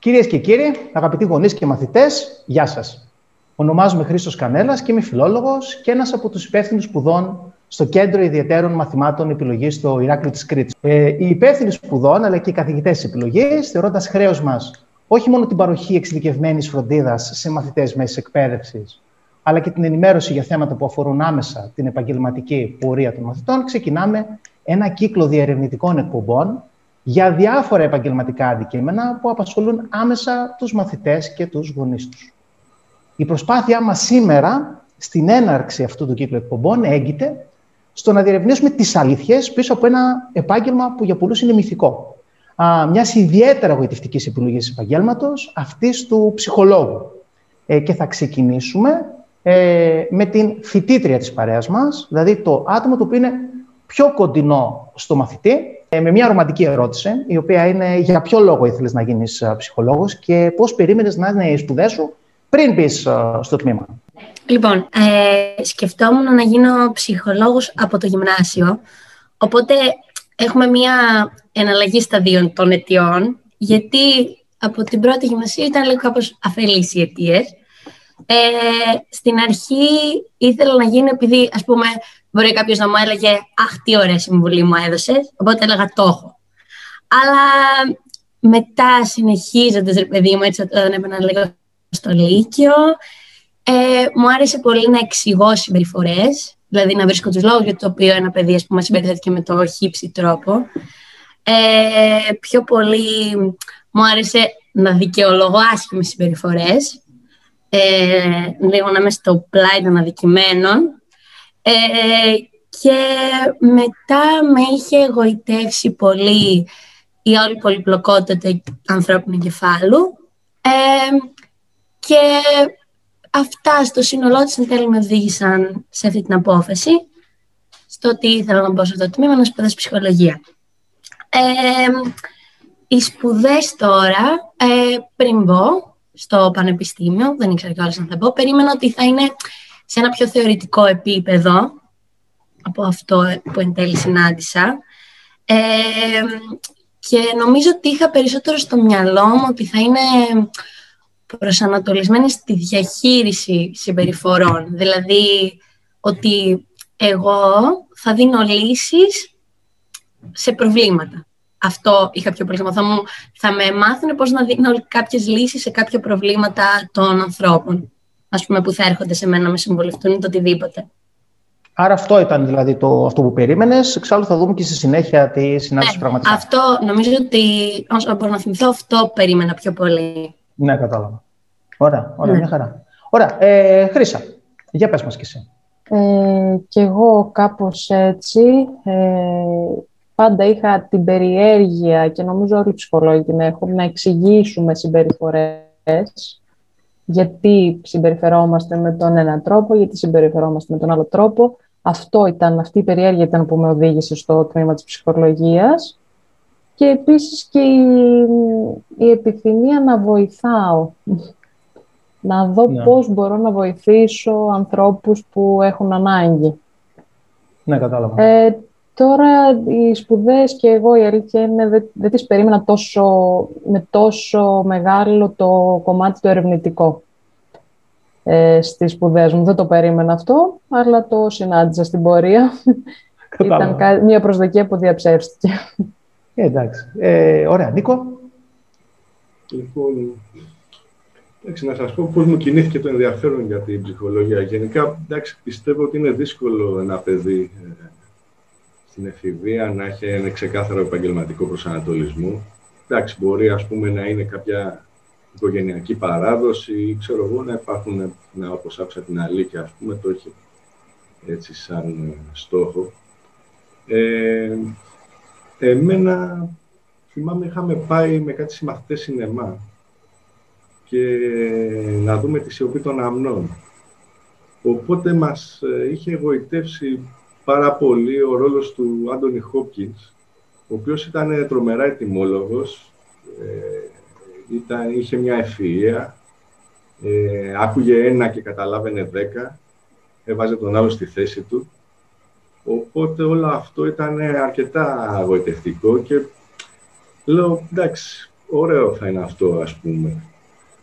Κυρίες και κύριοι, αγαπητοί γονείς και μαθητές, γεια σας. Ονομάζομαι Χρήστος Κανέλας και είμαι φιλόλογος και ένας από τους υπεύθυνους σπουδών στο Κέντρο Ιδιαίτερων Μαθημάτων Επιλογής στο Ηράκλειο της Κρήτης. Ε, οι υπεύθυνοι σπουδών αλλά και οι καθηγητές της επιλογής, θεωρώντας χρέος μας όχι μόνο την παροχή εξειδικευμένης φροντίδας σε μαθητές μέσης εκπαίδευσης, αλλά και την ενημέρωση για θέματα που αφορούν άμεσα την επαγγελματική πορεία των μαθητών, ξεκινάμε ένα κύκλο διερευνητικών εκπομπών για διάφορα επαγγελματικά αντικείμενα που απασχολούν άμεσα τους μαθητές και τους γονείς τους. Η προσπάθειά μας σήμερα, στην έναρξη αυτού του κύκλου εκπομπών, έγκυται στο να διερευνήσουμε τις αλήθειες πίσω από ένα επάγγελμα που για πολλούς είναι μυθικό. Μιας ιδιαίτερα γοητευτικής επιλογής επαγγέλματος, αυτής του ψυχολόγου. Ε, και θα ξεκινήσουμε ε, με την φοιτήτρια της παρέας μας, δηλαδή το άτομο το οποίο είναι πιο κοντινό στο μαθητή, ε, με μια ρομαντική ερώτηση, η οποία είναι για ποιο λόγο ήθελες να γίνεις ε, ψυχολόγος και πώς περίμενες να είναι οι σπουδές σου πριν μπεις στο τμήμα. Λοιπόν, ε, σκεφτόμουν να γίνω ψυχολόγος από το γυμνάσιο, οπότε έχουμε μια εναλλαγή σταδίων των αιτιών, γιατί από την πρώτη γυμνασία ήταν λίγο κάπως αφελείς οι αιτίες. Ε, στην αρχή ήθελα να γίνω επειδή, ας πούμε, μπορεί κάποιος να μου έλεγε «Αχ, τι ωραία συμβουλή μου έδωσες», οπότε έλεγα «Το έχω». Αλλά μετά συνεχίζοντας, ρε παιδί μου, έτσι όταν έπαιρνα λίγο στο Λύκειο, ε, μου άρεσε πολύ να εξηγώ συμπεριφορές, δηλαδή να βρίσκω τους λόγους για το οποίο ένα παιδί ας πούμε, συμπεριφέρθηκε με το χύψη τρόπο. Ε, πιο πολύ μου άρεσε να δικαιολογώ άσχημες συμπεριφορές. Ε, λίγο να είμαι στο πλάι των αδικημένων. Ε, και μετά με είχε εγωιτεύσει πολύ η όλη πολυπλοκότητα του ανθρώπινου εγκεφάλου. Ε, και αυτά στο σύνολό της εν τέλει με οδήγησαν σε αυτή την απόφαση, στο ότι ήθελα να μπω σε αυτό το τμήμα να σπουδάσω ψυχολογία. Ε, οι σπουδές τώρα, ε, πριν μπω στο πανεπιστήμιο, δεν ήξερα κιόλας αν θα μπω, περίμενα ότι θα είναι σε ένα πιο θεωρητικό επίπεδο από αυτό που εν τέλει συνάντησα. Ε, και νομίζω ότι είχα περισσότερο στο μυαλό μου ότι θα είναι προσανατολισμένη στη διαχείριση συμπεριφορών. Δηλαδή, ότι εγώ θα δίνω λύσεις σε προβλήματα. Αυτό είχα πιο πολύ θα, μου, θα με μάθουν πώς να δίνω κάποιες λύσεις σε κάποια προβλήματα των ανθρώπων. Ας πούμε, που θα έρχονται σε μένα να με συμβολευτούν ή το οτιδήποτε. Άρα αυτό ήταν δηλαδή το, αυτό που περίμενες. Εξάλλου θα δούμε και στη συνέχεια τι συνάντηση ναι, πραγματικά. Αυτό νομίζω ότι, όσο μπορώ να θυμηθώ, αυτό περίμενα πιο πολύ. Ναι, κατάλαβα. Ωραία, ωραία, ναι. μια χαρά. Ωραία, ε, Χρύσα, για πες μας κι εσύ. Ε, κι εγώ κάπως έτσι, ε, πάντα είχα την περιέργεια και νομίζω όλοι οι ψυχολόγοι την έχουν, να εξηγήσουμε συμπεριφορές, γιατί συμπεριφερόμαστε με τον ένα τρόπο, γιατί συμπεριφερόμαστε με τον άλλο τρόπο. Αυτό ήταν, αυτή η περιέργεια ήταν που με οδήγησε στο τμήμα της ψυχολογίας και επίσης και η, η επιθυμία να βοηθάω να δω ναι. πώς μπορώ να βοηθήσω ανθρώπους που έχουν ανάγκη. Ναι, κατάλαβα. Ε, τώρα οι σπουδές και εγώ η αλήθεια είναι δεν, δεν τις περίμενα τόσο, με τόσο μεγάλο το κομμάτι το ερευνητικό ε, στις σπουδές μου. Δεν το περίμενα αυτό, αλλά το συνάντησα στην πορεία. Ήταν μια προσδοκία που διαψεύστηκε. Ε, εντάξει. Ε, ωραία. Νίκο; Λοιπόν, Εντάξει, να σας πω πώς μου κινήθηκε το ενδιαφέρον για την ψυχολογία. Γενικά, εντάξει, πιστεύω ότι είναι δύσκολο ένα παιδί ε, στην εφηβεία να έχει ένα ξεκάθαρο επαγγελματικό προσανατολισμό. Εντάξει, μπορεί ας πούμε να είναι κάποια οικογενειακή παράδοση ή ξέρω εγώ να υπάρχουν, να, όπως άκουσα την αλήθεια, ας πούμε, το έχει έτσι σαν ε, στόχο. Ε, εμένα, θυμάμαι, είχαμε πάει με κάτι συμμαθητές σινεμά και να δούμε τη σιωπή των αμνών. Οπότε μας ε, είχε εγωιτεύσει πάρα πολύ ο ρόλος του Άντωνι Χόπκινς, ο οποίος ήταν τρομερά ετοιμόλογος, ε, ήταν, είχε μια ευφυΐα, ε, άκουγε ένα και καταλάβαινε δέκα, έβαζε τον άλλο στη θέση του. Οπότε όλο αυτό ήταν αρκετά αγωιτευτικό και λέω, εντάξει, ωραίο θα είναι αυτό, ας πούμε,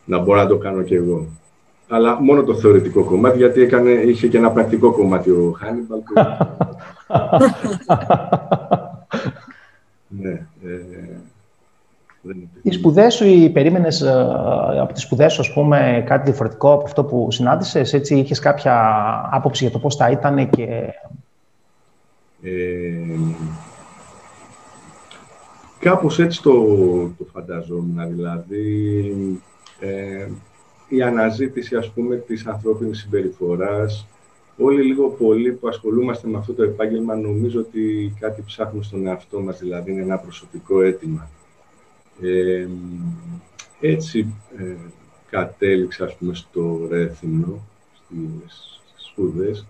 να μπορώ να το κάνω κι εγώ. Αλλά μόνο το θεωρητικό κομμάτι, γιατί έκανε, είχε και ένα πρακτικό κομμάτι ο Χάνιμπαλ. ναι. Ε, οι σπουδές σου, ή περίμενες ε, από τις σπουδές σου, ας πούμε, κάτι διαφορετικό από αυτό που συνάντησες, έτσι είχες κάποια άποψη για το πώς θα ήταν και. Ε, κάπως έτσι το, το φανταζόμουν, δηλαδή ε, η αναζήτηση ας πούμε της ανθρώπινης συμπεριφοράς, όλοι λίγο πολύ που ασχολούμαστε με αυτό το επάγγελμα νομίζω ότι κάτι ψάχνουμε στον εαυτό μας, δηλαδή είναι ένα προσωπικό αίτημα. Ε, έτσι ε, κατέληξα, ας πούμε, στο Ρέθυμνο, στις, σπουδές,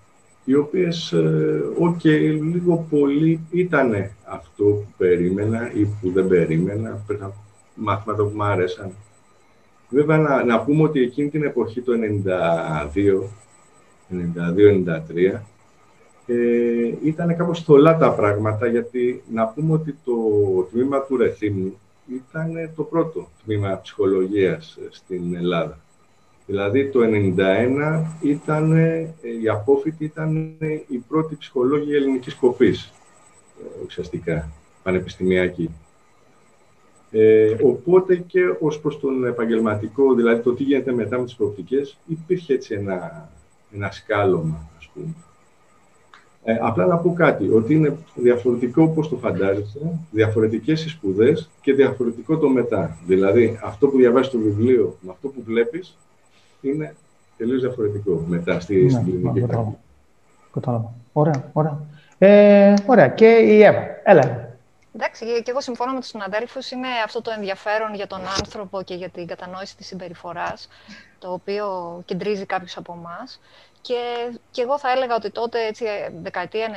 οι οποίες, ε, οκέι, λίγο πολύ ήταν αυτό που περίμενα ή που δεν περίμενα, μάθματα που μου άρεσαν. Βέβαια, να, να πούμε ότι εκείνη την εποχή, το 92, 92-93, ε, ήταν κάπως θολά τα πράγματα, γιατί να πούμε ότι το τμήμα του Ρεθύμνου ήταν το πρώτο τμήμα ψυχολογίας στην Ελλάδα. Δηλαδή το 1991 ήταν, ε, η απόφοιτη ήταν η πρώτη ψυχολόγη ελληνικής κοπής, ε, ουσιαστικά, πανεπιστημιακή. Ε, οπότε και ως προς τον επαγγελματικό, δηλαδή το τι γίνεται μετά με τις προοπτικές, υπήρχε έτσι ένα, ένα σκάλωμα, ας πούμε. Ε, απλά να πω κάτι, ότι είναι διαφορετικό όπως το φαντάζεσαι, διαφορετικές οι σπουδές και διαφορετικό το μετά. Δηλαδή, αυτό που διαβάζεις στο βιβλίο με αυτό που βλέπεις είναι τελείως διαφορετικό μετά στη, ναι, κλινική πρακτική. Κατάλαβα. Ωραία, ωραία. Ε, ωραία. Και η Εύα. Έλα. Εντάξει, και εγώ συμφωνώ με τους συναδέλφους. Είναι αυτό το ενδιαφέρον για τον άνθρωπο και για την κατανόηση της συμπεριφοράς, το οποίο κεντρίζει κάποιος από εμάς. Και, και εγώ θα έλεγα ότι τότε, έτσι, δεκαετία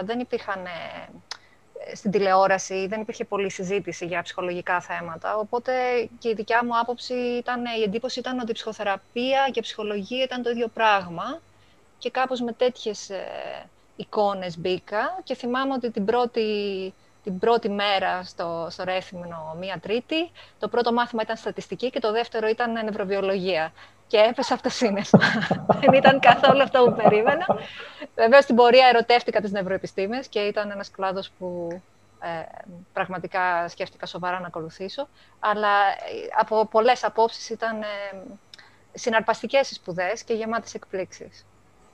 90, δεν υπήρχαν ε, στην τηλεόραση, δεν υπήρχε πολλή συζήτηση για ψυχολογικά θέματα. Οπότε και η δικιά μου άποψη ήταν, η εντύπωση ήταν ότι η ψυχοθεραπεία και η ψυχολογία ήταν το ίδιο πράγμα. Και κάπως με τέτοιες ε, εικόνες μπήκα και θυμάμαι ότι την πρώτη, την πρώτη μέρα στο, στο Ρέθυμνο, μία Τρίτη, το πρώτο μάθημα ήταν στατιστική και το δεύτερο ήταν νευροβιολογία και έπεσα από το σύννεσμα. Δεν ήταν καθόλου αυτό που περίμενα. Βέβαια, στην πορεία ερωτεύτηκα τις νευροεπιστήμες και ήταν ένας κλάδος που ε, πραγματικά σκέφτηκα σοβαρά να ακολουθήσω. Αλλά ε, από πολλές απόψεις ήταν ε, συναρπαστικές οι σπουδές και γεμάτες εκπλήξεις.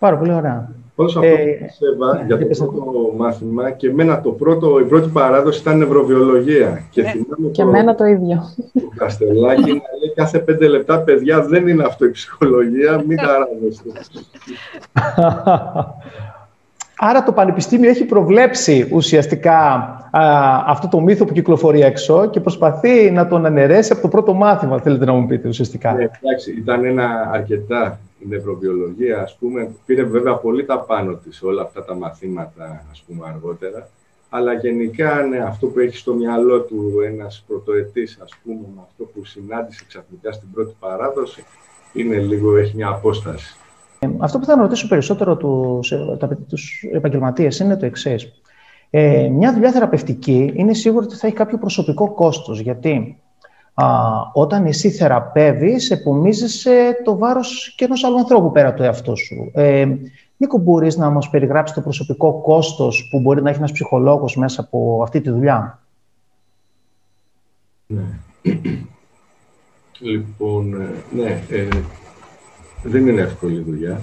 Πάρα πολύ ωραία. Όντως αυτός ε, Σέβα, για το πρώτο μάθημα και εμένα το πρώτο, η πρώτη παράδοση ήταν νευροβιολογία. Και, ναι. και εμένα το ίδιο. Το Καστελάκι να λέει κάθε πέντε λεπτά, παιδιά, δεν είναι αυτό η ψυχολογία, μην ταράζεστε. Άρα το Πανεπιστήμιο έχει προβλέψει ουσιαστικά α, αυτό το μύθο που κυκλοφορεί έξω και προσπαθεί να τον αναιρέσει από το πρώτο μάθημα, θέλετε να μου πείτε ουσιαστικά. Ναι, εντάξει, ήταν ένα αρκετά η νευροβιολογία, ας πούμε, πήρε βέβαια πολύ τα πάνω της όλα αυτά τα μαθήματα, ας πούμε, αργότερα. Αλλά γενικά, ναι, αυτό που έχει στο μυαλό του ένας πρωτοετής, ας πούμε, με αυτό που συνάντησε ξαφνικά στην πρώτη παράδοση, είναι λίγο, έχει μια απόσταση. Ε, αυτό που θα ρωτήσω περισσότερο τους, τους επαγγελματίες είναι το εξής. Ε, μια δουλειά θεραπευτική είναι σίγουρο ότι θα έχει κάποιο προσωπικό κόστος, γιατί α, όταν εσύ θεραπεύεις, επομίζεσαι το βάρος και ενός άλλου ανθρώπου πέρα από το εαυτό σου. Ε, Νίκο, μπορείς να μας περιγράψεις το προσωπικό κόστος που μπορεί να έχει ένας ψυχολόγος μέσα από αυτή τη δουλειά; Ναι. Λοιπόν, ε, ναι, ε, δεν είναι εύκολη δουλειά.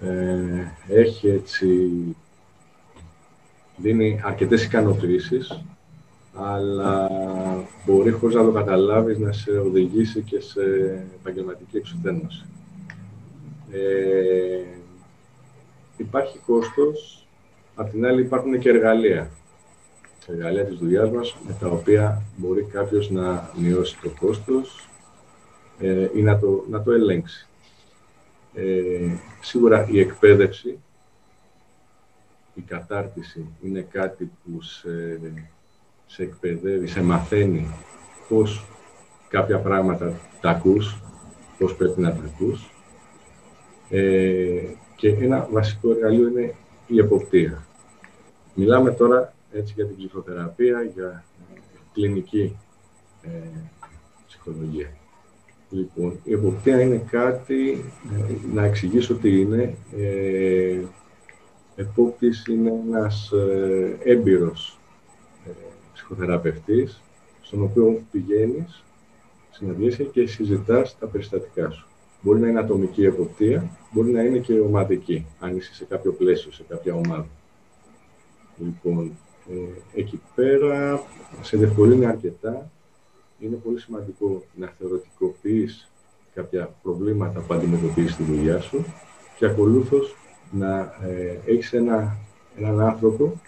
Ε, έχει έτσι, δίνει αρκετές ικανοποιήσεις αλλά μπορεί χωρίς να το καταλάβεις να σε οδηγήσει και σε επαγγελματική εξουδένωση. Ε, υπάρχει κόστος, απ' την άλλη υπάρχουν και εργαλεία. Εργαλεία της δουλειάς μας, με τα οποία μπορεί κάποιος να μειώσει το κόστος ε, ή να το, να το ελέγξει. Ε, σίγουρα η εκπαίδευση, η κατάρτιση είναι κάτι που σε σε εκπαιδεύει, σε μαθαίνει πώς κάποια πράγματα τα ακούς, πώς πρέπει να τα ακούς. Ε, και ένα βασικό εργαλείο είναι η εποπτεία. Μιλάμε τώρα έτσι για την ψυχοθεραπεία, για κλινική ε, ψυχολογία. Λοιπόν, η εποπτεία είναι κάτι, ε, να εξηγήσω τι είναι. Ε, επόπτης είναι ένας ε, έμπειρος ε, ψυχοθεραπευτής, στον οποίο πηγαίνεις, συναντήσεις και συζητάς τα περιστατικά σου. Μπορεί να είναι ατομική εποπτεία, μπορεί να είναι και ομαδική, αν είσαι σε κάποιο πλαίσιο, σε κάποια ομάδα. Λοιπόν, ε, εκεί πέρα σε διευκολύνει αρκετά. Είναι πολύ σημαντικό να θεωρητικοποιείς κάποια προβλήματα που αντιμετωπίζεις στη δουλειά σου και ακολούθως να ε, έχεις ένα, έναν άνθρωπο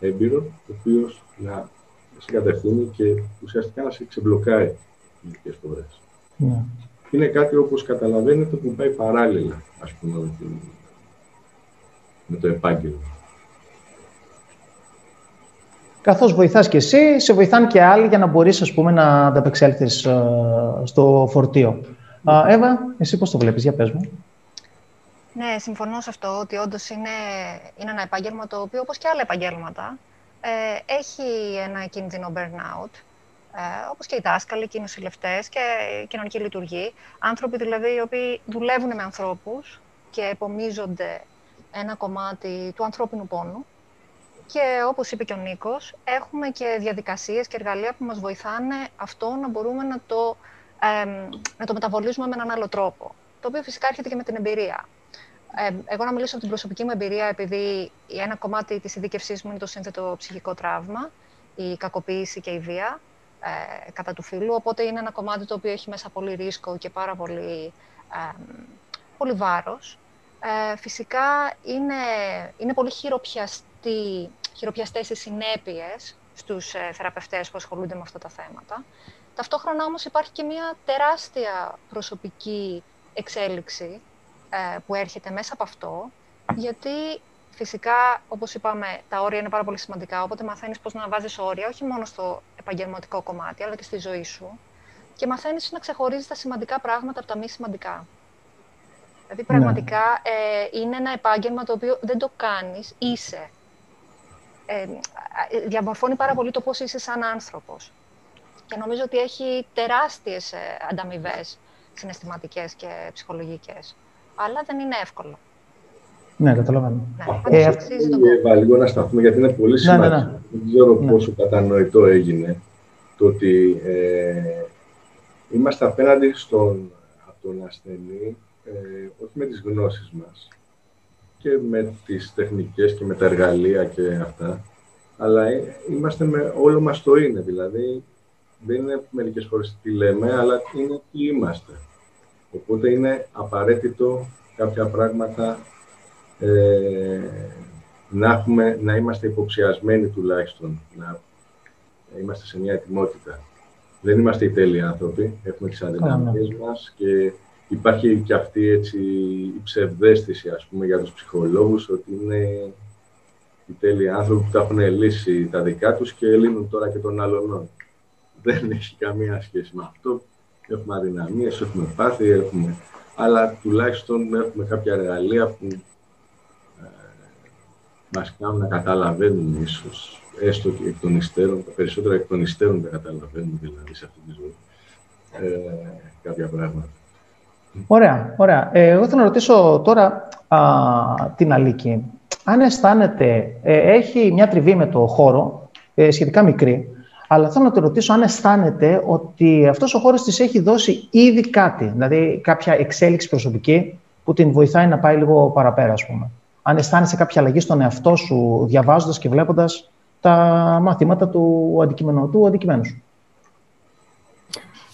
έμπειρο, ο οποίος να σε κατευθύνει και ουσιαστικά να σε ξεμπλοκάρει μερικές φορές. Ναι. Είναι κάτι όπως καταλαβαίνετε που πάει παράλληλα, ας πούμε, με το επάγγελμα. Καθώς βοηθάς και εσύ, σε βοηθάνε και άλλοι για να μπορείς ας πούμε, να ανταπεξέλθεις ε, στο φορτίο. Εύα, εσύ πώς το βλέπεις, για πες μου. Ναι, συμφωνώ σε αυτό ότι όντως είναι, είναι ένα επάγγελμα το οποίο, όπως και άλλα επαγγέλματα, ε, έχει ένα κίνδυνο burnout. Ε, όπως και οι δάσκαλοι και οι νοσηλευτές και η κοινωνική λειτουργή. Άνθρωποι δηλαδή οι οποίοι δουλεύουν με ανθρώπους και επομίζονται ένα κομμάτι του ανθρώπινου πόνου και όπως είπε και ο Νίκος, έχουμε και διαδικασίες και εργαλεία που μας βοηθάνε αυτό να μπορούμε να το, να το μεταβολήσουμε με έναν άλλο τρόπο. Το οποίο φυσικά έρχεται και με την εμπειρία. Ε, εγώ να μιλήσω από την προσωπική μου εμπειρία, επειδή ένα κομμάτι της ειδίκευσής μου είναι το σύνθετο ψυχικό τραύμα, η κακοποίηση και η βία ε, κατά του φίλου, οπότε είναι ένα κομμάτι το οποίο έχει μέσα πολύ ρίσκο και πάρα πολύ, ε, πολύ βάρος. Ε, φυσικά είναι, είναι πολύ χειροπιαστή χειροπιαστές οι συνέπειες στους ε, θεραπευτές που ασχολούνται με αυτά τα θέματα. Ταυτόχρονα όμως υπάρχει και μια τεράστια προσωπική εξέλιξη ε, που έρχεται μέσα από αυτό, γιατί φυσικά, όπως είπαμε, τα όρια είναι πάρα πολύ σημαντικά, οπότε μαθαίνεις πώς να βάζεις όρια, όχι μόνο στο επαγγελματικό κομμάτι, αλλά και στη ζωή σου. Και μαθαίνεις να ξεχωρίζεις τα σημαντικά πράγματα από τα μη σημαντικά. Δηλαδή, ναι. πραγματικά ε, είναι ένα επάγγελμα το οποίο δεν το κάνεις, είσαι ε, διαμορφώνει πάρα πολύ το πώς είσαι σαν άνθρωπος. Και νομίζω ότι έχει τεράστιες ε, ανταμοιβές συναισθηματικές και ψυχολογικές. Αλλά δεν είναι εύκολο. Ναι, καταλαβαίνω. Ναι, ε, ε, λίγο να σταθούμε, γιατί είναι πολύ σημαντικό. Ναι, ναι, ναι. Δεν ξέρω ναι. πόσο κατανοητό έγινε το ότι ε, είμαστε απέναντι στον, από τον ασθενή, ε, όχι με τις γνώσεις μας, και με τις τεχνικές και με τα εργαλεία και αυτά, αλλά ε, είμαστε με όλο μας το είναι, δηλαδή δεν είναι μερικές φορές τι λέμε, αλλά είναι τι είμαστε. Οπότε είναι απαραίτητο κάποια πράγματα ε, να, έχουμε, να είμαστε υποψιασμένοι τουλάχιστον, να είμαστε σε μια ετοιμότητα. Δεν είμαστε οι τέλειοι άνθρωποι, έχουμε τις αδυναμίες μας και υπάρχει και αυτή έτσι, η ψευδέστηση, ας πούμε, για τους ψυχολόγους, ότι είναι οι τέλειοι άνθρωποι που τα έχουν λύσει τα δικά τους και λύνουν τώρα και των άλλων. Δεν έχει καμία σχέση με αυτό. Έχουμε αδυναμίες, έχουμε πάθη, έχουμε... αλλά τουλάχιστον έχουμε κάποια εργαλεία που ε, μας κάνουν να καταλαβαίνουμε ίσως, έστω και εκ των υστέρων, τα περισσότερα εκ των υστέρων δεν καταλαβαίνουμε δηλαδή σε αυτή τη ζωή, ε, κάποια πράγματα. Ωραία, ωραία. Ε, εγώ θέλω να ρωτήσω τώρα α, την Αλίκη. Αν αισθάνεται, ε, έχει μια τριβή με το χώρο, ε, σχετικά μικρή, αλλά θέλω να τη ρωτήσω αν αισθάνεται ότι αυτός ο χώρος της έχει δώσει ήδη κάτι, δηλαδή κάποια εξέλιξη προσωπική που την βοηθάει να πάει λίγο παραπέρα, ας πούμε. Αν αισθάνεσαι κάποια αλλαγή στον εαυτό σου, διαβάζοντας και βλέποντας τα μαθήματα του αντικείμενου, του αντικειμένου σου.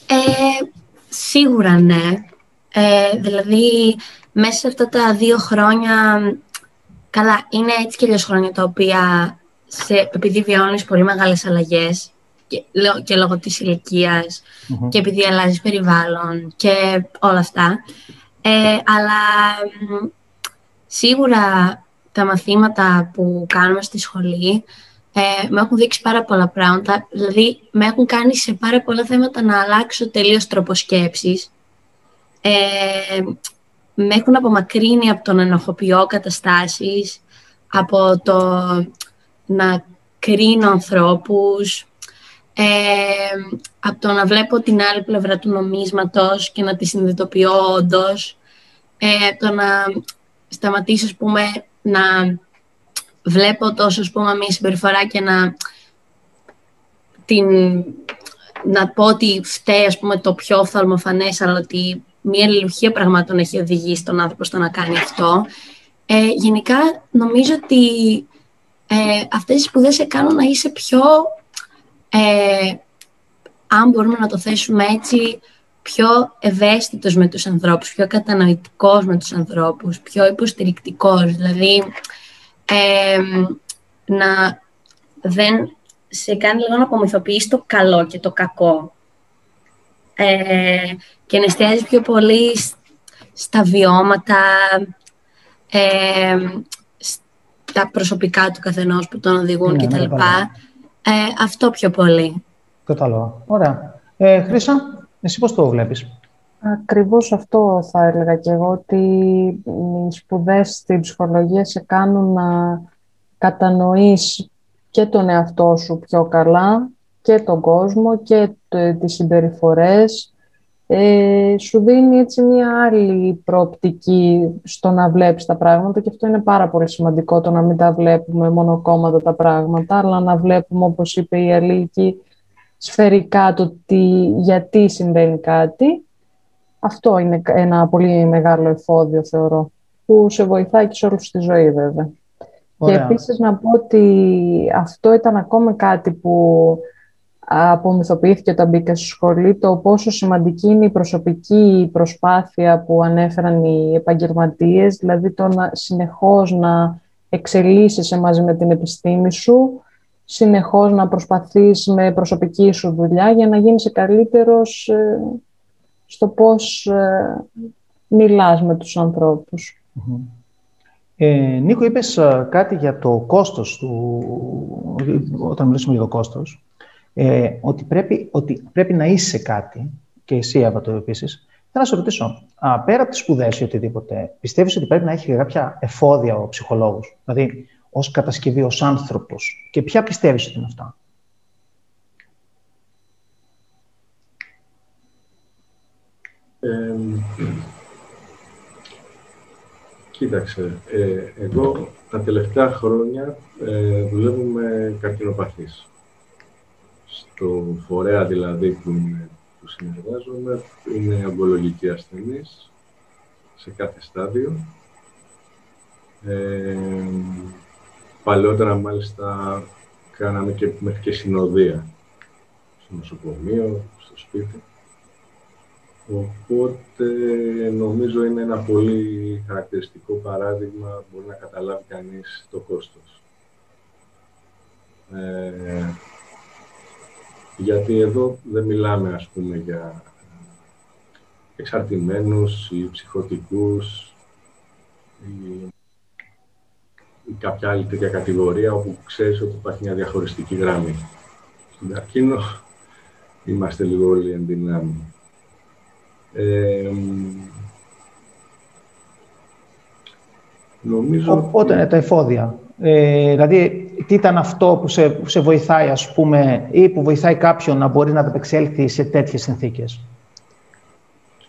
Ε, σίγουρα ναι. Ε, δηλαδή, μέσα σε αυτά τα δύο χρόνια, καλά, είναι έτσι και λίγες χρόνια τα οποία, σε, επειδή βιώνεις πολύ μεγάλες αλλαγές και, και λόγω της ηλικια και επειδή αλλάζεις περιβάλλον και όλα αυτά, ε, αλλά σίγουρα τα μαθήματα που κάνουμε στη σχολή ε, με έχουν δείξει πάρα πολλά πράγματα. Δηλαδή, με έχουν κάνει σε πάρα πολλά θέματα να αλλάξω τελείως τρόπος σκέψης ε, με έχουν απομακρύνει από το να ενοχοποιώ καταστάσεις, από το να κρίνω ανθρώπους. Ε, από το να βλέπω την άλλη πλευρά του νομίσματος και να τη συνειδητοποιώ όντως, ε, το να σταματήσω, ας πούμε, να βλέπω τόσο, ας πούμε, μια συμπεριφορά και να την, να πω ότι φταίει, ας πούμε, το πιο οφθαλμοφανές, αλλά ότι μια αλληλουχία πραγμάτων έχει οδηγήσει τον άνθρωπο στο να κάνει αυτό. Ε, γενικά, νομίζω ότι ε, αυτές οι σπουδές σε κάνουν να είσαι πιο ε, αν μπορούμε να το θέσουμε έτσι, πιο ευαίσθητος με τους ανθρώπους, πιο κατανοητικός με τους ανθρώπους, πιο υποστηρικτικός. Δηλαδή, ε, να δεν σε κάνει λίγο να απομυθοποιείς το καλό και το κακό. Ε, και να εστιάζει πιο πολύ στα βιώματα, ε, στα προσωπικά του καθενός που τον οδηγούν ναι, κτλ. Ναι, ε, αυτό πιο πολύ. Κατάλαβα. Ωραία. Ε, Χρύσα, εσύ πώς το βλέπεις; Ακριβώς αυτό θα έλεγα και εγώ, ότι οι σπουδές στην ψυχολογία σε κάνουν να κατανοείς και τον εαυτό σου πιο καλά και τον κόσμο και τις συμπεριφορές ε, σου δίνει έτσι μια άλλη προοπτική στο να βλέπεις τα πράγματα και αυτό είναι πάρα πολύ σημαντικό το να μην τα βλέπουμε μονοκόμματα τα πράγματα αλλά να βλέπουμε όπως είπε η Αλίκη σφαιρικά το τι, γιατί συμβαίνει κάτι αυτό είναι ένα πολύ μεγάλο εφόδιο θεωρώ που σε βοηθάει και σε όλους στη ζωή βέβαια. Και επίσης να πω ότι αυτό ήταν ακόμα κάτι που απομυθοποιήθηκε όταν μπήκα στη σχολή το πόσο σημαντική είναι η προσωπική προσπάθεια που ανέφεραν οι επαγγελματίες, δηλαδή το να συνεχώς να εξελίσσεσαι μαζί με την επιστήμη σου, συνεχώς να προσπαθείς με προσωπική σου δουλειά για να γίνεις καλύτερος ε, στο πώς ε, μιλάς με τους ανθρώπους. Ε, Νίκο, είπες ε, κάτι για το κόστος του, όταν μιλήσουμε για το κόστος ε, ότι, πρέπει, ότι πρέπει να είσαι κάτι, και εσύ Εύα το επίσης, θέλω να σε ρωτήσω, α, πέρα από τις σπουδές ή οτιδήποτε, πιστεύεις ότι πρέπει να έχει κάποια εφόδια ο ψυχολόγος, δηλαδή ως κατασκευή, ως άνθρωπος, και ποια πιστεύεις ότι είναι αυτά; Ε, κοίταξε, ε, εγώ τα τελευταία χρόνια ε, δουλεύω με καρκινοπαθείς στο φορέα δηλαδή που, είναι, που συνεργάζομαι είναι ογκολογική ασθενής σε κάθε στάδιο. Ε, παλαιότερα μάλιστα κάναμε και μέχρι και συνοδεία στο νοσοκομείο, στο σπίτι. Οπότε νομίζω είναι ένα πολύ χαρακτηριστικό παράδειγμα που μπορεί να καταλάβει κανείς το κόστος. Ε, γιατί εδώ δεν μιλάμε, ας πούμε, για εξαρτημένους ή ψυχοτικούς ή, ή κάποια άλλη τέτοια κατηγορία όπου ξέρεις ότι υπάρχει μια διαχωριστική γραμμή. Στην καρκίνο είμαστε λίγο όλοι εν Ε, νομίζω Οπότε είναι τα εφόδια. Ε, δηλαδή, τι ήταν αυτό που σε, σε βοηθάει, ας πούμε, ή που βοηθάει κάποιον να μπορεί να ανταπεξέλθει σε τέτοιες συνθήκες;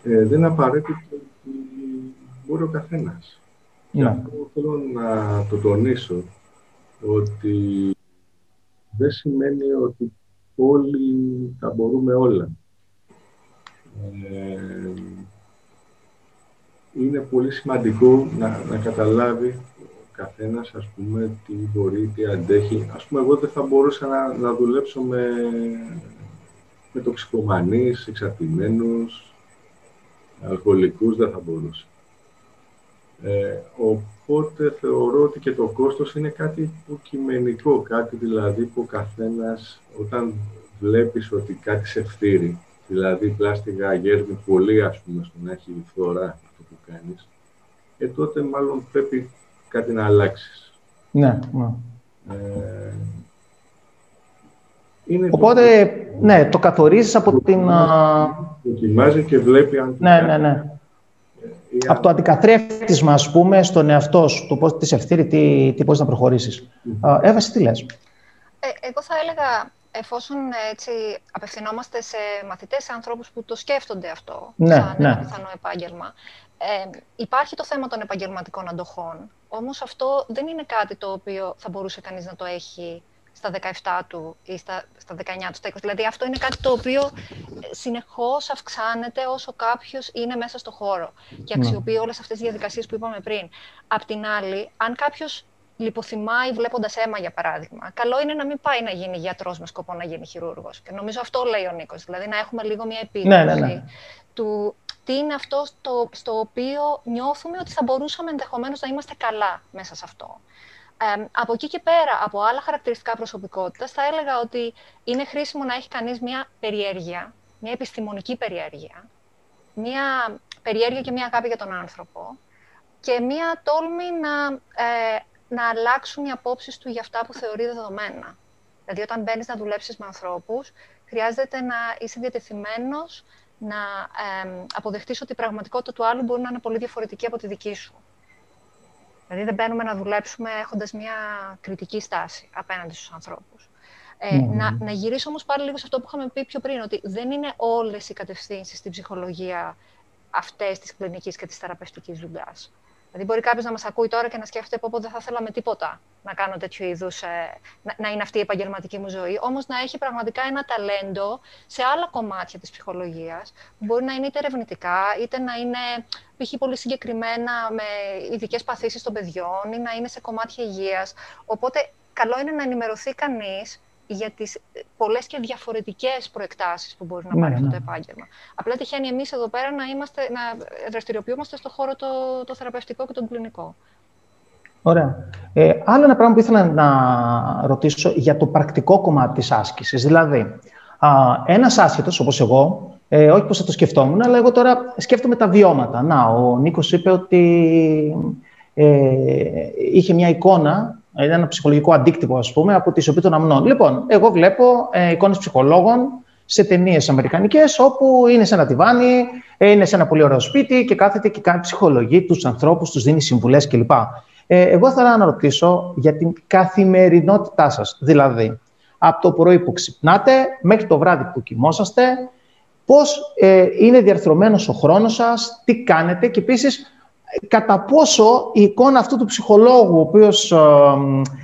Ε, δεν είναι απαραίτητο ότι μπορεί ο καθένας. Ναι. αυτό θέλω να το τονίσω, ότι δεν σημαίνει ότι όλοι τα μπορούμε όλα. Ε, είναι πολύ σημαντικό να, να καταλάβει καθένας, ας πούμε, τι μπορεί, τι αντέχει. Ας πούμε, εγώ δεν θα μπορούσα να, να δουλέψω με, με τοξικομανείς, εξαρτημένους, αλκοολικούς, δεν θα μπορούσα. Ε, οπότε θεωρώ ότι και το κόστος είναι κάτι που κειμενικό, κάτι δηλαδή που ο καθένας όταν βλέπεις ότι κάτι σε φτύρει, δηλαδή πλάστιγα γέρνει πολύ ας πούμε στο να έχει φθορά αυτό που κάνεις, ε, τότε μάλλον πρέπει κάτι να αλλάξεις. Ναι, ναι. Ε, είναι Οπότε, το... ναι, το καθορίζεις από την... Δοκιμάζει και βλέπει αν... Ναι, ναι, ναι. Ε, από το αντικαθρέφτισμα, ας πούμε, στον εαυτό σου, το πώς της ευθύρει, τι, τι μπορείς να προχωρήσεις. Mm-hmm. Εύα, τι λες; Ε, εγώ θα έλεγα, εφόσον έτσι απευθυνόμαστε σε μαθητές, σε ανθρώπους που το σκέφτονται αυτό ναι, σαν ναι. ένα πιθανό επάγγελμα, ε, υπάρχει το θέμα των επαγγελματικών αντοχών, όμως αυτό δεν είναι κάτι το οποίο θα μπορούσε κανείς να το έχει στα 17 του ή στα, στα 19 του, στα 20. Δηλαδή αυτό είναι κάτι το οποίο ε, συνεχώς αυξάνεται όσο κάποιος είναι μέσα στο χώρο και Ναι. αξιοποιεί όλες αυτές τις διαδικασίες που είπαμε πριν. Απ' την άλλη, αν κάποιος λιποθυμάει βλέποντας αίμα, για παράδειγμα, καλό είναι να μην πάει να γίνει γιατρός με σκοπό να γίνει χειρούργος. Και νομίζω αυτό λέει ο Νίκος, δηλαδή να έχουμε λίγο μια επίγνωση Ναι, ναι, ναι. του τι είναι αυτό στο, στο οποίο νιώθουμε ότι θα μπορούσαμε ενδεχομένως να είμαστε καλά μέσα σε αυτό. Ε, από εκεί και πέρα, από άλλα χαρακτηριστικά προσωπικότητας, θα έλεγα ότι είναι χρήσιμο να έχει κανείς μια περιέργεια, μια επιστημονική περιέργεια, μια περιέργεια και μια αγάπη για τον άνθρωπο και μια τόλμη να, ε, να αλλάξουν οι απόψεις του για αυτά που θεωρεί δεδομένα. Δηλαδή, όταν μπαίνεις να δουλέψεις με ανθρώπους, χρειάζεται να είσαι διατεθειμένος να ε, αποδεχτείς ότι η πραγματικότητα του άλλου μπορεί να είναι πολύ διαφορετική από τη δική σου. Δηλαδή δεν μπαίνουμε να δουλέψουμε έχοντας μια κριτική στάση απέναντι στους ανθρώπους. Ε, Μμμ. να, να γυρίσω όμως πάλι λίγο σε αυτό που είχαμε πει πιο πριν, ότι δεν είναι όλες οι κατευθύνσεις στην ψυχολογία αυτές της κλινικής και της θεραπευτικής δουλειάς. Δηλαδή, μπορεί κάποιος να μας ακούει τώρα και να σκέφτεται πω, πω δεν θα ήθελα με τίποτα να κάνω τέτοιου είδους. Ε, να, να είναι αυτή η επαγγελματική μου ζωή. Όμως να έχει πραγματικά ένα ταλέντο σε άλλα κομμάτια της ψυχολογίας, που μπορεί να είναι είτε ερευνητικά, είτε να είναι π.χ. πολύ συγκεκριμένα με ειδικές παθήσεις των παιδιών, ή να είναι σε κομμάτια υγείας. Οπότε, καλό είναι να ενημερωθεί κανείς για τις πολλές και διαφορετικές προεκτάσεις που μπορεί να Ναι, πάρει αυτό ναι. το επάγγελμα. Απλά τυχαίνει εμείς εδώ πέρα να, είμαστε, να δραστηριοποιούμαστε στο χώρο το, το θεραπευτικό και τον κλινικό. Ωραία. Ε, άλλο ένα πράγμα που ήθελα να ρωτήσω για το πρακτικό κομμάτι της άσκησης. Δηλαδή, α, ένας άσχετος, όπως εγώ, ε, όχι πως θα το σκεφτόμουν, αλλά εγώ τώρα σκέφτομαι τα βιώματα. Να, ο Νίκος είπε ότι ε, είχε μια εικόνα, ένα ψυχολογικό αντίκτυπο, ας πούμε, από τη σιωπή των αμνών. Λοιπόν, εγώ βλέπω ε, εικόνες ψυχολόγων σε ταινίες αμερικανικές, όπου είναι σε ένα τιβάνι, ε, είναι σε ένα πολύ ωραίο σπίτι και κάθεται και κάνει ψυχολογεί τους ανθρώπους, τους δίνει συμβουλές κλπ. Ε, εγώ θέλω να ρωτήσω για την καθημερινότητά σας. Δηλαδή, από το πρωί που ξυπνάτε μέχρι το βράδυ που κοιμόσαστε, πώς ε, είναι διαρθρωμένος ο χρόνος σας, τι κάνετε και επίσης κατά πόσο η εικόνα αυτού του ψυχολόγου, ο οποίος ε,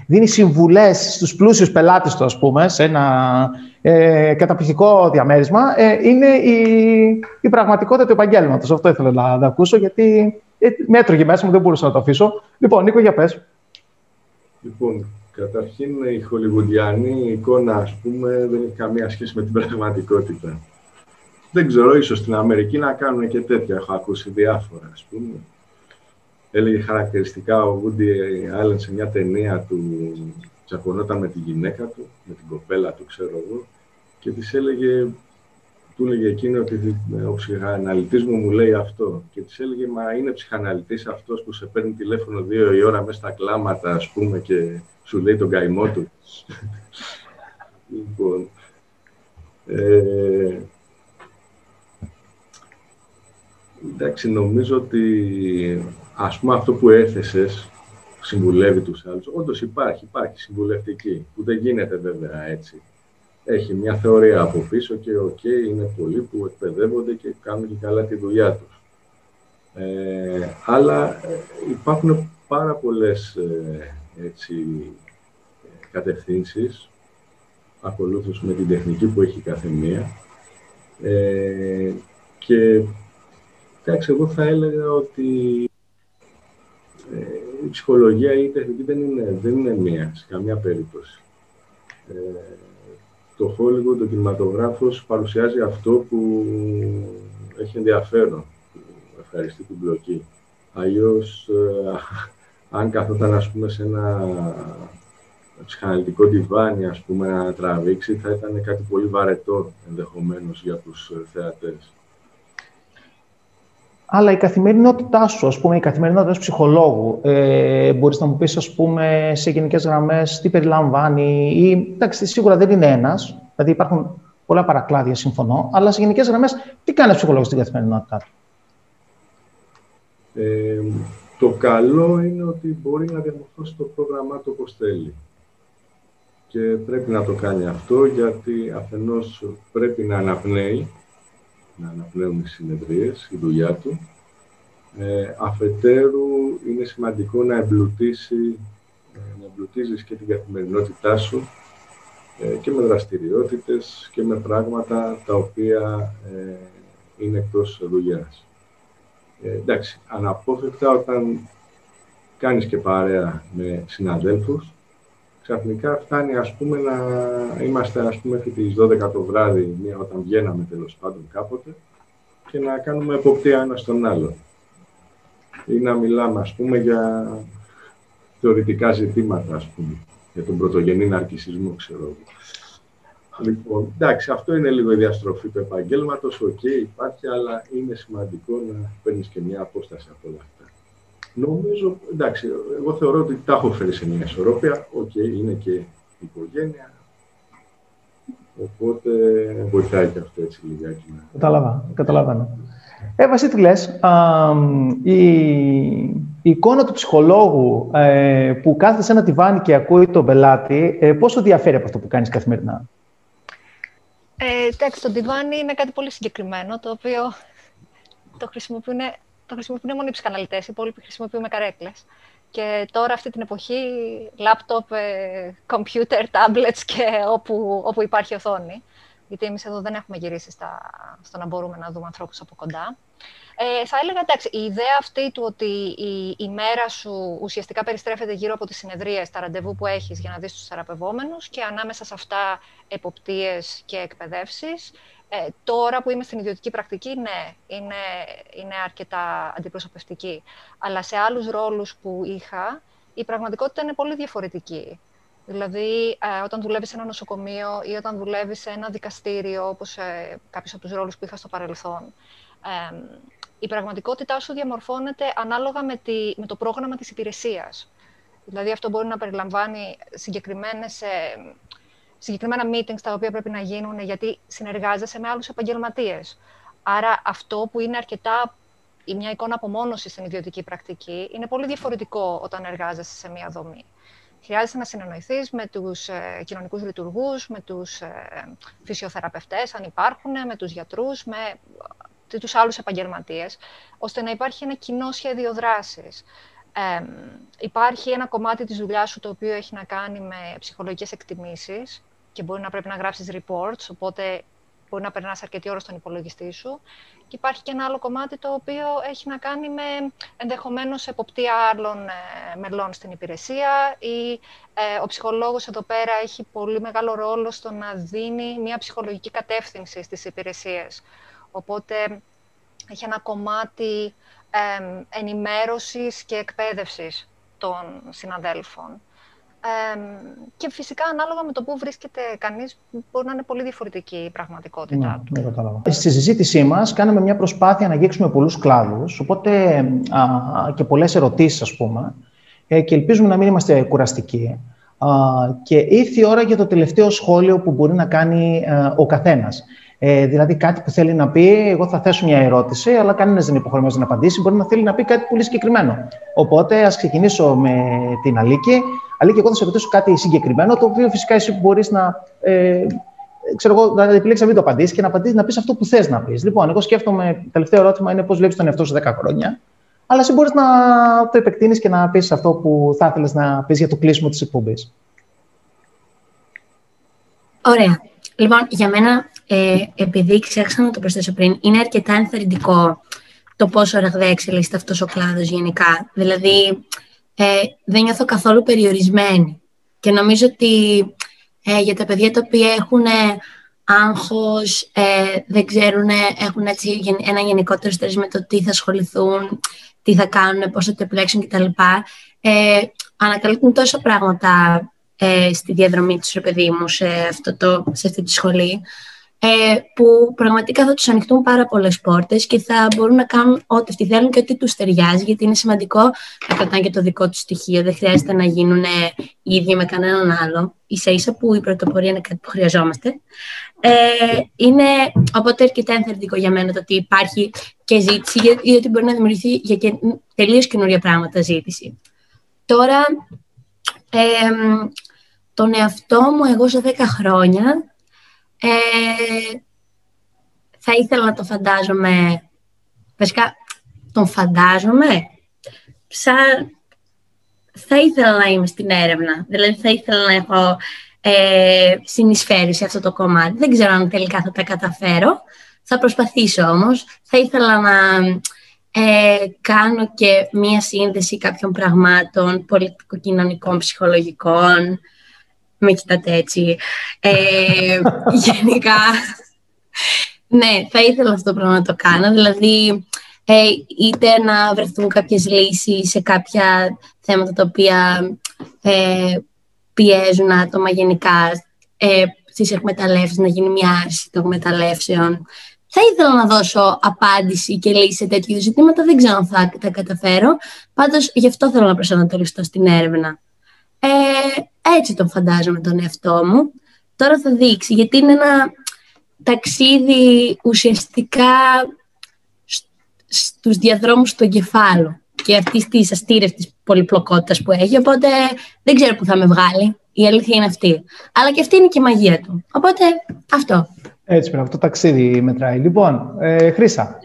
δίνει συμβουλές στους πλούσιους πελάτες του, ας πούμε, σε ένα ε, καταπληκτικό διαμέρισμα, ε, είναι η, η πραγματικότητα του επαγγέλματος. Αυτό ήθελα να, να ακούσω, γιατί ε, με έτρωγε μέσα μου, δεν μπορούσα να το αφήσω. Λοιπόν, Νίκο, για πες. Λοιπόν, καταρχήν η χολιγουντιανή εικόνα, ας πούμε, δεν έχει καμία σχέση με την πραγματικότητα. Δεν ξέρω, ίσως στην Αμερική να κάνουν και τέτοια. Έχω ακούσει διάφορα, ας πούμε. Έλεγε χαρακτηριστικά ο Woody Allen σε μια ταινία του, τσακωνόταν με τη γυναίκα του, με την κοπέλα του, ξέρω εγώ, και της έλεγε, του έλεγε εκείνο ότι ο ψυχαναλυτής μου μου λέει αυτό. Και της έλεγε, μα είναι ψυχαναλυτής αυτός που σε παίρνει τηλέφωνο δύο η ώρα μέσα στα κλάματα, ας πούμε, και σου λέει τον καημό του. λοιπόν, ε, εντάξει, νομίζω ότι ας πούμε αυτό που έθεσες συμβουλεύει τους άλλους. Όντως υπάρχει, υπάρχει συμβουλευτική, που δεν γίνεται βέβαια έτσι. Έχει μια θεωρία από πίσω και οκέι, είναι πολλοί που εκπαιδεύονται και κάνουν και καλά τη δουλειά τους. Ε, αλλά υπάρχουν πάρα πολλές ε, έτσι, κατευθύνσεις ακολούθως με την τεχνική που έχει κάθε μία. Ε, και εντάξει, εγώ θα έλεγα ότι ε, η ψυχολογία ή η τεχνική δεν είναι, δεν είναι μία, σε καμία περίπτωση. Ε, το Hollywood, ο κινηματογράφος παρουσιάζει αυτό που έχει ενδιαφέρον, που ευχαριστεί την πλοκή. Αλλιώς, ε, αν καθόταν, ας πούμε, σε ένα ψυχαναλυτικό τιβάνι, ας πούμε, να τραβήξει, θα ήταν κάτι πολύ βαρετό, ενδεχομένως, για τους θεατές. Αλλά η καθημερινότητά σου, ας πούμε, η καθημερινότητα ως ψυχολόγου, ε, μπορείς να μου πεις, ας πούμε, σε γενικές γραμμές τι περιλαμβάνει ή, εντάξει, σίγουρα δεν είναι ένας, δηλαδή υπάρχουν πολλά παρακλάδια, συμφωνώ, αλλά σε γενικές γραμμές τι κάνει ο ψυχολόγος στην καθημερινότητά του; Ε, το καλό είναι ότι μπορεί να διαμορφώσει το πρόγραμμά του όπως θέλει. και πρέπει να το κάνει αυτό γιατί αφενός πρέπει να αναπνέει, να αναπνέουν οι συνεδρίες, η δουλειά του. Ε, αφετέρου είναι σημαντικό να εμπλουτίσει, ε, να εμπλουτίζεις και την καθημερινότητά σου ε, και με δραστηριότητες και με πράγματα τα οποία ε, είναι εκτός δουλειάς. Ε, εντάξει, αναπόφευκτα όταν κάνεις και παρέα με συναδέλφους, ξαφνικά φτάνει ας πούμε να είμαστε ας πούμε τις 12 το βράδυ, μία όταν βγαίναμε τέλος πάντων κάποτε, και να κάνουμε εποπτεία ένας στον άλλο. Ή να μιλάμε ας πούμε για θεωρητικά ζητήματα, ας πούμε, για τον πρωτογενή ναρκισισμό, ξέρω εγώ. Λοιπόν, εντάξει, αυτό είναι λίγο η διαστροφή του επαγγέλματος. Οκέι, okay, υπάρχει, αλλά είναι σημαντικό να παίρνεις και μια απόσταση από όλα αυτά. Νομίζω, εντάξει, εγώ θεωρώ ότι τα έχω φέρει σε μια ισορροπία. Οκέι, okay, είναι και η οικογένεια. Οπότε βοηθάει και αυτό έτσι λιγάκι. Κατάλαβα, καταλαβαίνω. Ε, Βασί, τι λες, η, η εικόνα του ψυχολόγου ε, που κάθεται σε ένα τιβάνι και ακούει τον πελάτη, ε, πόσο διαφέρει από αυτό που κάνεις καθημερινά; Ε, εντάξει, το τιβάνι είναι κάτι πολύ συγκεκριμένο, το οποίο το χρησιμοποιούν το χρησιμοποιούν μόνο οι ψυχαναλυτές, οι υπόλοιποι χρησιμοποιούμε καρέκλες. Και τώρα αυτή την εποχή, λάπτοπ, κομπιούτερ, tablets και όπου, όπου υπάρχει οθόνη. Γιατί εμείς εδώ δεν έχουμε γυρίσει στα, στο να μπορούμε να δούμε ανθρώπους από κοντά. Ε, θα έλεγα, εντάξει, η ιδέα αυτή του ότι η, η μέρα σου ουσιαστικά περιστρέφεται γύρω από τις συνεδρίες, τα ραντεβού που έχεις για να δεις τους θεραπευόμενους και ανάμεσα σε αυτά εποπτείες και εκπαιδεύσεις, ε, τώρα που είμαι στην ιδιωτική πρακτική, ναι, είναι, είναι αρκετά αντιπροσωπευτική. Αλλά σε άλλους ρόλους που είχα, η πραγματικότητα είναι πολύ διαφορετική. Δηλαδή, ε, όταν δουλεύεις σε ένα νοσοκομείο ή όταν δουλεύεις σε ένα δικαστήριο, όπως ε, κάποιους από τους ρόλους που είχα στο παρελθόν, ε, η πραγματικότητά σου διαμορφώνεται ανάλογα με, τη, με το πρόγραμμα της υπηρεσίας. Δηλαδή, αυτό μπορεί να περιλαμβάνει συγκεκριμένες ε, συγκεκριμένα meetings τα οποία πρέπει να γίνουν γιατί συνεργάζεσαι με άλλους επαγγελματίες. Άρα αυτό που είναι αρκετά η μια εικόνα απομόνωση στην ιδιωτική πρακτική είναι πολύ διαφορετικό όταν εργάζεσαι σε μια δομή. Χρειάζεται να συνεννοηθείς με τους ε, κοινωνικούς λειτουργούς, με τους ε, φυσιοθεραπευτές, αν υπάρχουν, με τους γιατρούς, με ε, τους άλλους επαγγελματίες, ώστε να υπάρχει ένα κοινό σχέδιο δράσης. Ε, υπάρχει ένα κομμάτι της δουλειάς σου το οποίο έχει να κάνει με ψυχολογικές εκτιμήσεις, και μπορεί να πρέπει να γράψεις reports, οπότε μπορεί να περνάς αρκετή ώρα στον υπολογιστή σου. Και υπάρχει και ένα άλλο κομμάτι το οποίο έχει να κάνει με ενδεχομένως εποπτεία άλλων ε, μελών στην υπηρεσία ή ε, ο ψυχολόγος εδώ πέρα έχει πολύ μεγάλο ρόλο στο να δίνει μια ψυχολογική κατεύθυνση στις υπηρεσίες. Οπότε έχει ένα κομμάτι ε, ενημέρωσης και εκπαίδευσης των συναδέλφων και φυσικά ανάλογα με το που βρίσκεται κανείς μπορεί να είναι πολύ διαφορετική η πραγματικότητά ναι, του. Ναι, Στη συζήτησή μας κάναμε μια προσπάθεια να αγγίξουμε πολλούς κλάδους, οπότε α, και πολλές ερωτήσεις ας πούμε ε, και ελπίζουμε να μην είμαστε κουραστικοί. Α, και ήρθε η ώρα για το τελευταίο σχόλιο που μπορεί να κάνει α, ε, ο καθένας. Ε, δηλαδή κάτι που θέλει να πει, εγώ θα θέσω μια ερώτηση, αλλά κανένας δεν είναι υποχρεωμένος να απαντήσει. Μπορεί να θέλει να πει κάτι πολύ συγκεκριμένο. Οπότε, ας ξεκινήσω με την Αλίκη. Αλίκη, εγώ θα σε ρωτήσω κάτι συγκεκριμένο, το οποίο φυσικά εσύ μπορείς να. Ε, ξέρω εγώ, να επιλέξεις να μην το απαντήσεις και να, απαντήσεις, να πεις αυτό που θες να πεις. Λοιπόν, εγώ σκέφτομαι, το τελευταίο ερώτημα είναι πώς βλέπεις τον εαυτό σου 10 χρόνια. Αλλά εσύ μπορείς να το επεκτείνεις και να πεις αυτό που θα ήθελες να πεις για το κλείσιμο της εκπομπής. Ωραία. Λοιπόν, για μένα, ε, επειδή ξέχασα να το προσθέσω πριν, είναι αρκετά ενθαρρυντικό το πόσο ραγδαία εξελίσσεται αυτός ο κλάδος γενικά. Δηλαδή, ε, δεν νιώθω καθόλου περιορισμένη. Και νομίζω ότι ε, για τα παιδιά τα οποία έχουν άγχος, ε, δεν ξέρουν, έχουν έτσι ένα γενικότερο στρες με το τι θα ασχοληθούν, τι θα κάνουν, πώς θα το επιλέξουν κτλ. Ε, ανακαλύπτουν τόσα πράγματα ε, στη διαδρομή τους, ρε παιδί μου, σε, αυτό το, σε αυτή τη σχολή, ε, που πραγματικά θα τους ανοιχτούν πάρα πολλές πόρτες και θα μπορούν να κάνουν ό,τι αυτοί θέλουν και ό,τι τους ταιριάζει, γιατί είναι σημαντικό να κρατάνε και το δικό τους στοιχείο, δεν χρειάζεται να γίνουν οι ίδιοι με κανέναν άλλο, ίσα ίσα που η πρωτοπορία είναι κάτι που χρειαζόμαστε. Ε, είναι οπότε αρκετά ενθαρρυντικό για μένα το ότι υπάρχει και ζήτηση, γιατί μπορεί να δημιουργηθεί για και τελείως καινούρια πράγματα ζήτηση. Τώρα, ε, τον εαυτό μου εγώ σε 10 χρόνια ε, θα ήθελα να το φαντάζομαι, βασικά τον φαντάζομαι, σαν θα ήθελα να είμαι στην έρευνα. Δηλαδή θα ήθελα να έχω ε, συνεισφέρει σε αυτό το κομμάτι. Δεν ξέρω αν τελικά θα τα καταφέρω. Θα προσπαθήσω όμως. Θα ήθελα να ε, κάνω και μία σύνδεση κάποιων πραγμάτων πολιτικοκοινωνικών, ψυχολογικών. Με κοιτάτε έτσι. Ε, γενικά, ναι, θα ήθελα αυτό το πράγμα να το κάνω. Δηλαδή, ε, είτε να βρεθούν κάποιες λύσεις σε κάποια θέματα τα οποία ε, πιέζουν άτομα γενικά ε, στις εκμεταλλεύσεις, να γίνει μια άρση των εκμεταλλεύσεων. Θα ήθελα να δώσω απάντηση και λύση σε τέτοιου ζητήματα, δεν ξέρω αν θα τα καταφέρω. Πάντως, γι' αυτό θέλω να προσανατολιστώ στην έρευνα. Ε, έτσι τον φαντάζομαι τον εαυτό μου. Τώρα θα δείξει, γιατί είναι ένα ταξίδι ουσιαστικά στους διαδρόμους του εγκεφάλου και αυτής της αστήρευτης πολυπλοκότητας που έχει. Οπότε δεν ξέρω πού θα με βγάλει. Η αλήθεια είναι αυτή. Αλλά και αυτή είναι και η μαγεία του. Οπότε αυτό. Έτσι πρέπει. Το ταξίδι μετράει. Λοιπόν, ε, Χρήσα.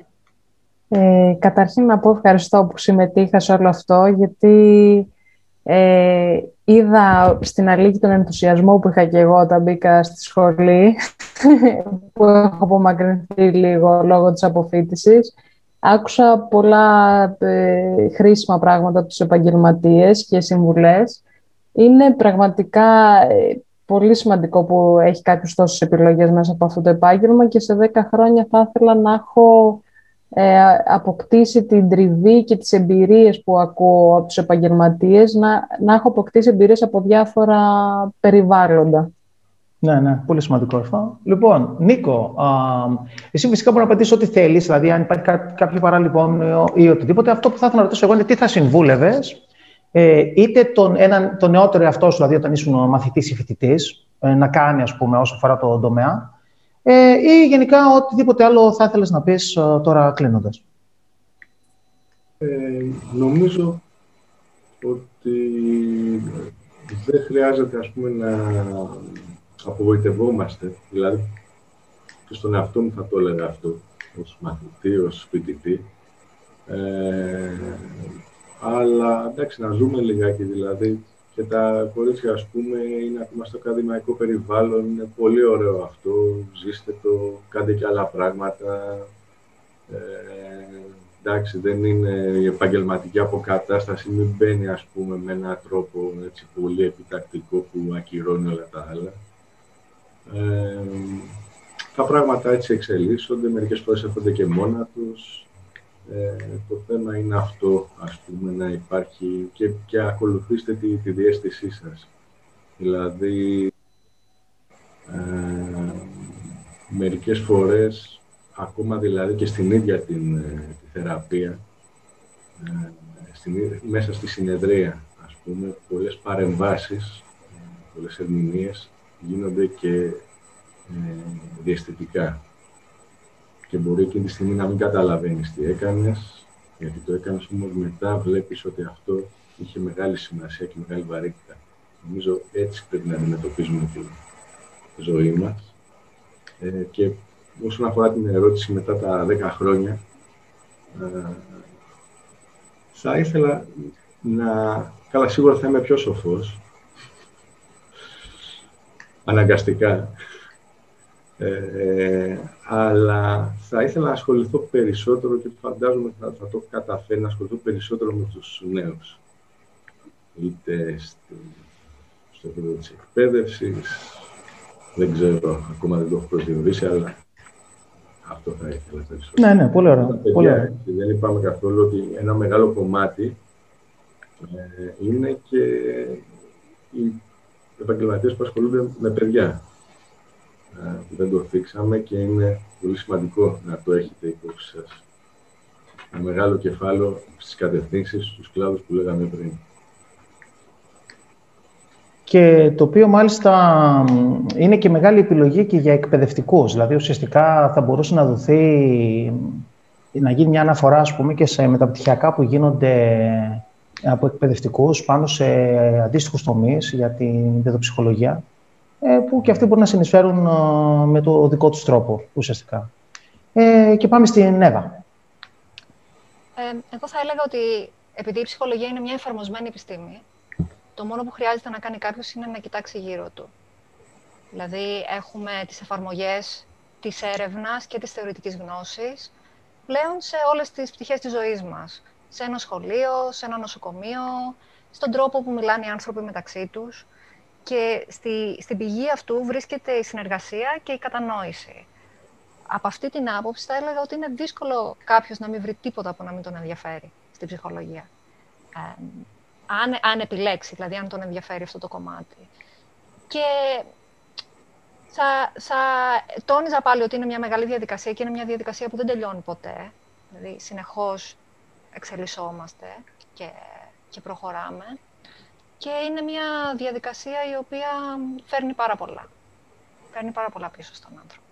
Ε, καταρχήν να πω ευχαριστώ που συμμετείχα σε όλο αυτό, γιατί ε, είδα στην αλήθεια τον ενθουσιασμό που είχα και εγώ όταν μπήκα στη σχολή, που έχω απομακρυνθεί λίγο λόγω της αποφύτησης Άκουσα πολλά ε, χρήσιμα πράγματα από τους επαγγελματίες και συμβουλές. Είναι πραγματικά ε, πολύ σημαντικό που έχει κάποιος τόσες επιλογές μέσα από αυτό το επάγγελμα και σε 10 χρόνια θα ήθελα να έχω ε, αποκτήσει την τριβή και τις εμπειρίες που ακούω από τους επαγγελματίες, να, να έχω αποκτήσει εμπειρίες από διάφορα περιβάλλοντα. Ναι, ναι, πολύ σημαντικό αυτό. Λοιπόν, Νίκο, α, εσύ φυσικά μπορείς να απαντήσεις ό,τι θέλεις, δηλαδή αν υπάρχει κάποιο παράλοιπο ή οτιδήποτε. Αυτό που θα ήθελα να ρωτήσω εγώ είναι τι θα συμβούλευες, ε, είτε τον, έναν, τον νεότερο εαυτό σου, δηλαδή όταν ήσουν μαθητής ή φοιτητής, ε, να κάνει ας πούμε, όσο αφορά το τομέα, ε, ή γενικά οτιδήποτε άλλο θα ήθελες να πεις ε, τώρα κλείνοντας. Ε, νομίζω ότι δεν χρειάζεται ας πούμε, να απογοητευόμαστε. Δηλαδή, και στον εαυτό μου θα το έλεγα αυτό, ως μαθητή, ως φοιτητή. Ε, αλλά εντάξει, να ζούμε λιγάκι δηλαδή. Και τα κορίτσια, ας πούμε, είναι ακόμα στο ακαδημαϊκό περιβάλλον. Είναι πολύ ωραίο αυτό. Ζήστε το, κάντε και άλλα πράγματα. Ε, εντάξει, δεν είναι η επαγγελματική αποκατάσταση, μην μπαίνει, ας πούμε, με έναν τρόπο έτσι, πολύ επιτακτικό που ακυρώνει όλα τα άλλα. Ε, τα πράγματα έτσι εξελίσσονται, μερικές φορές έρχονται και μόνα τους. Ε, το θέμα είναι αυτό, ας πούμε, να υπάρχει και, και ακολουθήστε τη, τη διέστησή σας. Δηλαδή, ε, μερικές φορές, ακόμα δηλαδή και στην ίδια την, ε, τη θεραπεία, ε, στην, μέσα στη συνεδρία, ας πούμε, πολλές παρεμβάσεις, πολλές ερμηνείες γίνονται και ε, διαστητικά. Και μπορεί εκείνη τη στιγμή να μην καταλαβαίνεις τι έκανες, γιατί το έκανες όμως μετά βλέπεις ότι αυτό είχε μεγάλη σημασία και μεγάλη βαρύτητα. Νομίζω έτσι πρέπει να αντιμετωπίζουμε τη ζωή μας. Ε, και όσον αφορά την ερώτηση μετά τα 10 χρόνια, ε, θα ήθελα να... Καλά, σίγουρα θα είμαι πιο σοφός, αναγκαστικά. Ε, αλλά θα ήθελα να ασχοληθώ περισσότερο και φαντάζομαι θα, θα το καταφέρω να ασχοληθώ περισσότερο με τους νέους. Είτε στο επίπεδο της εκπαίδευσης, δεν ξέρω, ακόμα δεν το έχω προσδιορίσει, αλλά αυτό θα ήθελα περισσότερο. Ναι, ναι, πολύ ωραία. Πολύ ωραία. Δεν είπαμε καθόλου ότι ένα μεγάλο κομμάτι ε, είναι και οι επαγγελματίες που ασχολούνται με παιδιά. Ε, δεν το θίξαμε και είναι πολύ σημαντικό να το έχετε υπόψη σας. Ένα μεγάλο κεφάλαιο στις κατευθύνσεις, στους κλάδους που λέγαμε πριν. Και το οποίο μάλιστα είναι και μεγάλη επιλογή και για εκπαιδευτικούς. Δηλαδή ουσιαστικά θα μπορούσε να δοθεί, να γίνει μια αναφορά ας πούμε, και σε μεταπτυχιακά που γίνονται από εκπαιδευτικούς πάνω σε αντίστοιχους τομείς για την παιδοψυχολογία, ε, που και αυτοί μπορούν να συνεισφέρουν ε, με το δικό τους τρόπο, ουσιαστικά. Ε, και πάμε στην Εύα. εγώ θα έλεγα ότι επειδή η ψυχολογία είναι μια εφαρμοσμένη επιστήμη, το μόνο που χρειάζεται να κάνει κάποιος είναι να κοιτάξει γύρω του. Δηλαδή, έχουμε τις εφαρμογές της έρευνας και της θεωρητικής γνώσης πλέον σε όλες τις πτυχές της ζωής μας. Σε ένα σχολείο, σε ένα νοσοκομείο, στον τρόπο που μιλάνε οι άνθρωποι μεταξύ τους. Και στη, στην πηγή αυτού βρίσκεται η συνεργασία και η κατανόηση. Από αυτή την άποψη θα έλεγα ότι είναι δύσκολο κάποιος να μην βρει τίποτα που να μην τον ενδιαφέρει στην ψυχολογία. Ε, αν, αν επιλέξει, δηλαδή αν τον ενδιαφέρει αυτό το κομμάτι. Και θα, θα τόνιζα πάλι ότι είναι μια μεγάλη διαδικασία και είναι μια διαδικασία που δεν τελειώνει ποτέ. Δηλαδή, συνεχώς εξελισσόμαστε και, και προχωράμε και είναι μια διαδικασία η οποία φέρνει πάρα πολλά. Παίρνει πάρα πολλά πίσω στον άνθρωπο.